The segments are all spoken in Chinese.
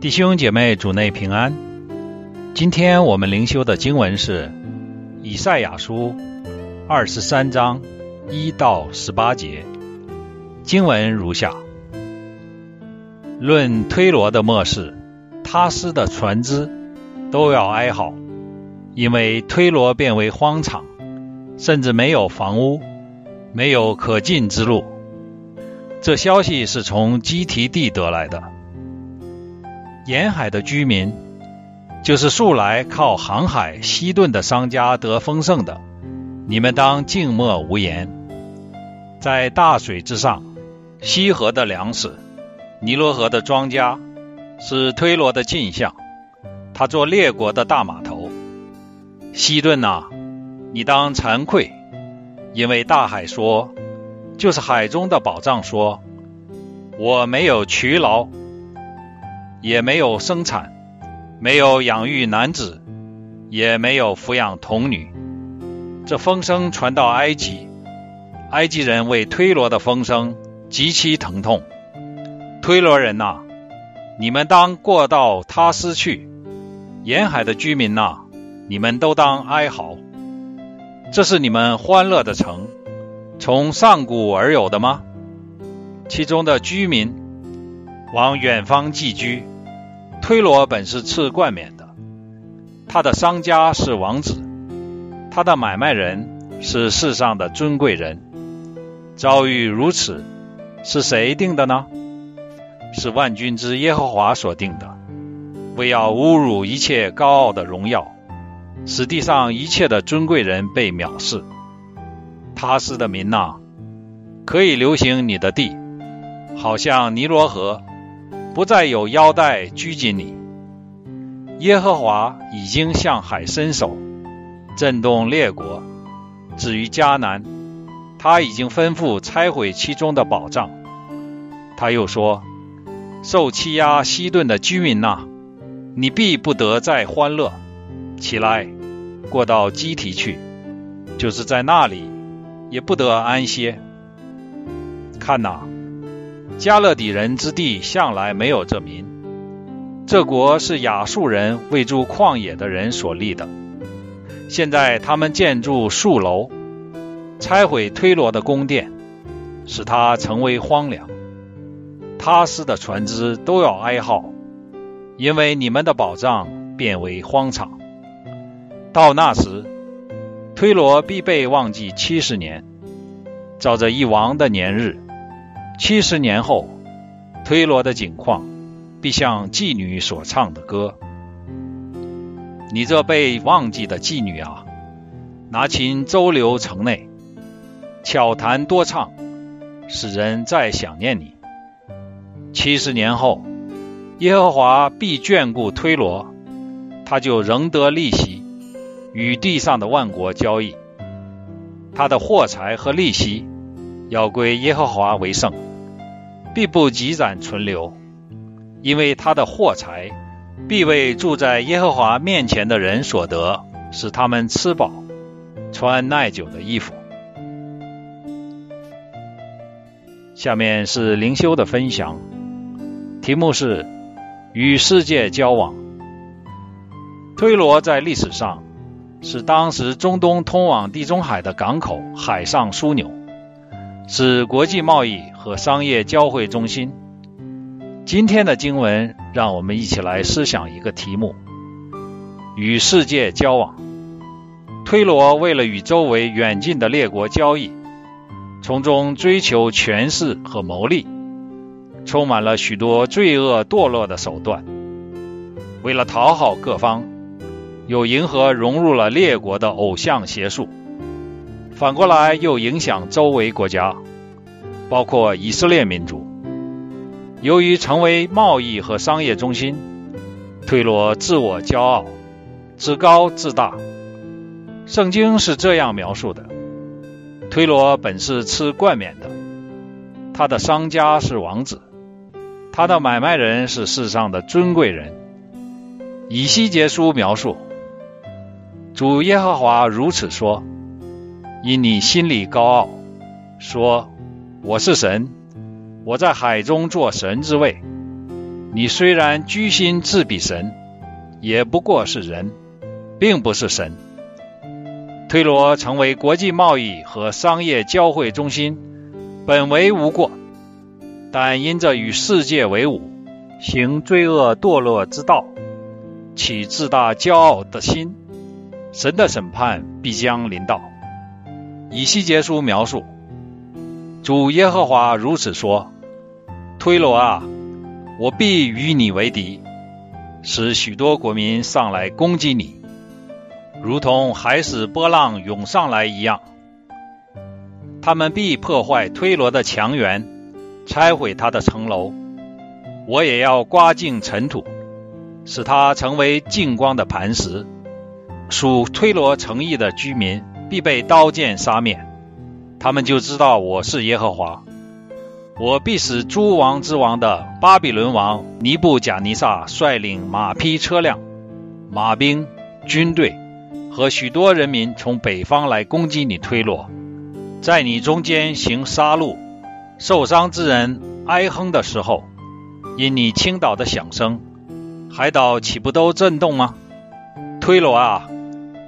弟兄姐妹，主内平安。今天我们灵修的经文是《以赛亚书》二十三章一到十八节。经文如下：论推罗的末世，他施的船只都要哀嚎，因为推罗变为荒场，甚至没有房屋，没有可进之路。这消息是从基提地得来的。沿海的居民，就是素来靠航海西顿的商家得丰盛的，你们当静默无言。在大水之上，西河的粮食，尼罗河的庄稼，是推罗的镜像。他做列国的大码头。西顿呐，你当惭愧，因为大海说，就是海中的宝藏说，我没有取劳。也没有生产，没有养育男子，也没有抚养童女。这风声传到埃及，埃及人为推罗的风声极其疼痛。推罗人呐，你们当过到他斯去；沿海的居民呐，你们都当哀嚎。这是你们欢乐的城，从上古而有的吗？其中的居民往远方寄居。推罗本是赐冠冕的，他的商家是王子，他的买卖人是世上的尊贵人。遭遇如此，是谁定的呢？是万军之耶和华所定的，为要侮辱一切高傲的荣耀，使地上一切的尊贵人被藐视。他斯的民呐，可以流行你的地，好像尼罗河。不再有腰带拘谨你。耶和华已经向海伸手，震动列国。至于迦南，他已经吩咐拆毁其中的宝藏。他又说：“受欺压西顿的居民呐，你必不得再欢乐。起来，过到基提去，就是在那里，也不得安歇。看哪。”加勒底人之地向来没有这民，这国是亚述人为住旷野的人所立的。现在他们建筑树楼，拆毁推罗的宫殿，使它成为荒凉。他斯的船只都要哀号，因为你们的宝藏变为荒场。到那时，推罗必被忘记七十年，照着一王的年日。七十年后，推罗的景况必像妓女所唱的歌。你这被忘记的妓女啊，拿琴周流城内，巧弹多唱，使人再想念你。七十年后，耶和华必眷顾推罗，他就仍得利息，与地上的万国交易。他的货财和利息要归耶和华为圣。必不积攒存留，因为他的货财必为住在耶和华面前的人所得，使他们吃饱、穿耐久的衣服。下面是灵修的分享，题目是与世界交往。推罗在历史上是当时中东通往地中海的港口海上枢纽。是国际贸易和商业交汇中心。今天的经文让我们一起来思想一个题目：与世界交往。推罗为了与周围远近的列国交易，从中追求权势和谋利，充满了许多罪恶堕落的手段。为了讨好各方，又迎合融入了列国的偶像邪术。反过来又影响周围国家，包括以色列民族。由于成为贸易和商业中心，推罗自我骄傲，自高自大。圣经是这样描述的：推罗本是吃冠冕的，他的商家是王子，他的买卖人是世上的尊贵人。以西结书描述，主耶和华如此说。因你心里高傲，说我是神，我在海中做神之位，你虽然居心自比神，也不过是人，并不是神。推罗成为国际贸易和商业交汇中心，本为无过，但因着与世界为伍，行罪恶堕落之道，起自大骄傲的心，神的审判必将临到。以西结书描述，主耶和华如此说：“推罗啊，我必与你为敌，使许多国民上来攻击你。”如同海使波浪涌上来一样，他们必破坏推罗的墙垣，拆毁他的城楼。我也要刮净尘土，使它成为净光的磐石。属推罗城邑的居民必被刀剑杀灭，他们就知道我是耶和华。我必使诸王之王的巴比伦王尼布贾尼撒率领马匹、车辆、马兵、军队。和许多人民从北方来攻击你推罗，在你中间行杀戮，受伤之人哀哼的时候，因你倾倒的响声，海岛岂不都震动吗？推罗啊，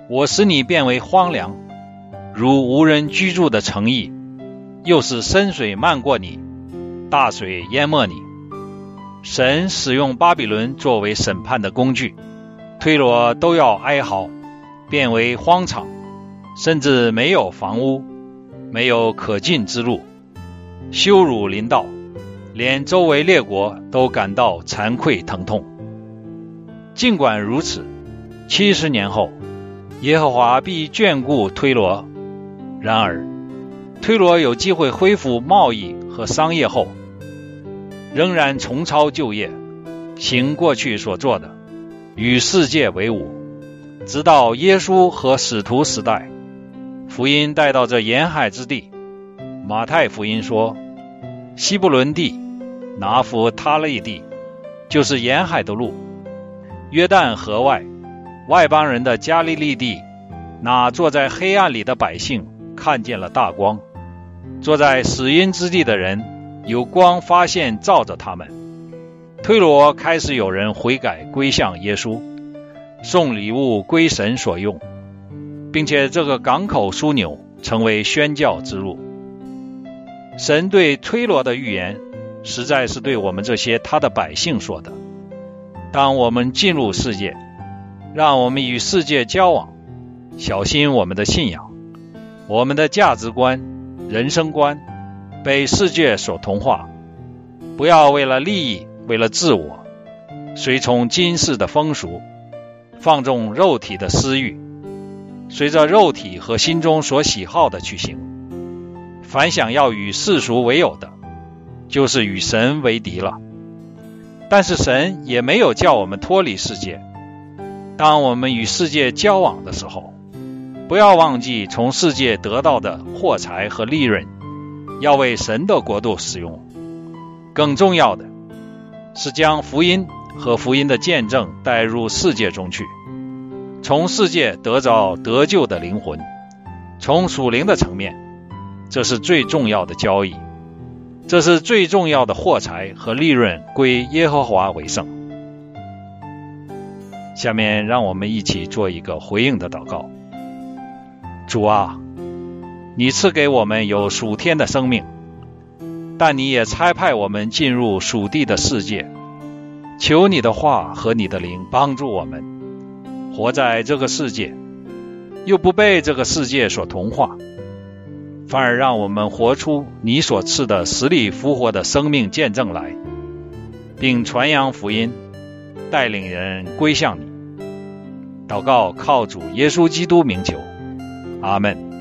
我使你变为荒凉，如无人居住的城邑，又是深水漫过你，大水淹没你。神使用巴比伦作为审判的工具，推罗都要哀嚎。变为荒场，甚至没有房屋，没有可进之路，羞辱临到，连周围列国都感到惭愧疼痛。尽管如此，七十年后，耶和华必眷顾推罗。然而，推罗有机会恢复贸易和商业后，仍然重操旧业，行过去所做的，与世界为伍。直到耶稣和使徒时代，福音带到这沿海之地。马太福音说，西布伦地、拿弗他利地，就是沿海的路。约旦河外，外邦人的加利利地，那坐在黑暗里的百姓看见了大光；坐在死荫之地的人，有光发现照着他们。推罗开始有人悔改归向耶稣。送礼物归神所用，并且这个港口枢纽成为宣教之路。神对推罗的预言，实在是对我们这些他的百姓说的。当我们进入世界，让我们与世界交往，小心我们的信仰、我们的价值观、人生观被世界所同化。不要为了利益、为了自我，随从今世的风俗。放纵肉体的私欲，随着肉体和心中所喜好的去行。凡想要与世俗为友的，就是与神为敌了。但是神也没有叫我们脱离世界。当我们与世界交往的时候，不要忘记从世界得到的货财和利润，要为神的国度使用。更重要的是将福音。和福音的见证带入世界中去，从世界得着得救的灵魂，从属灵的层面，这是最重要的交易，这是最重要的货财和利润归耶和华为圣。下面让我们一起做一个回应的祷告：主啊，你赐给我们有属天的生命，但你也差派我们进入属地的世界。求你的话和你的灵帮助我们活在这个世界，又不被这个世界所同化，反而让我们活出你所赐的死里复活的生命见证来，并传扬福音，带领人归向你。祷告靠主耶稣基督名求，Amen.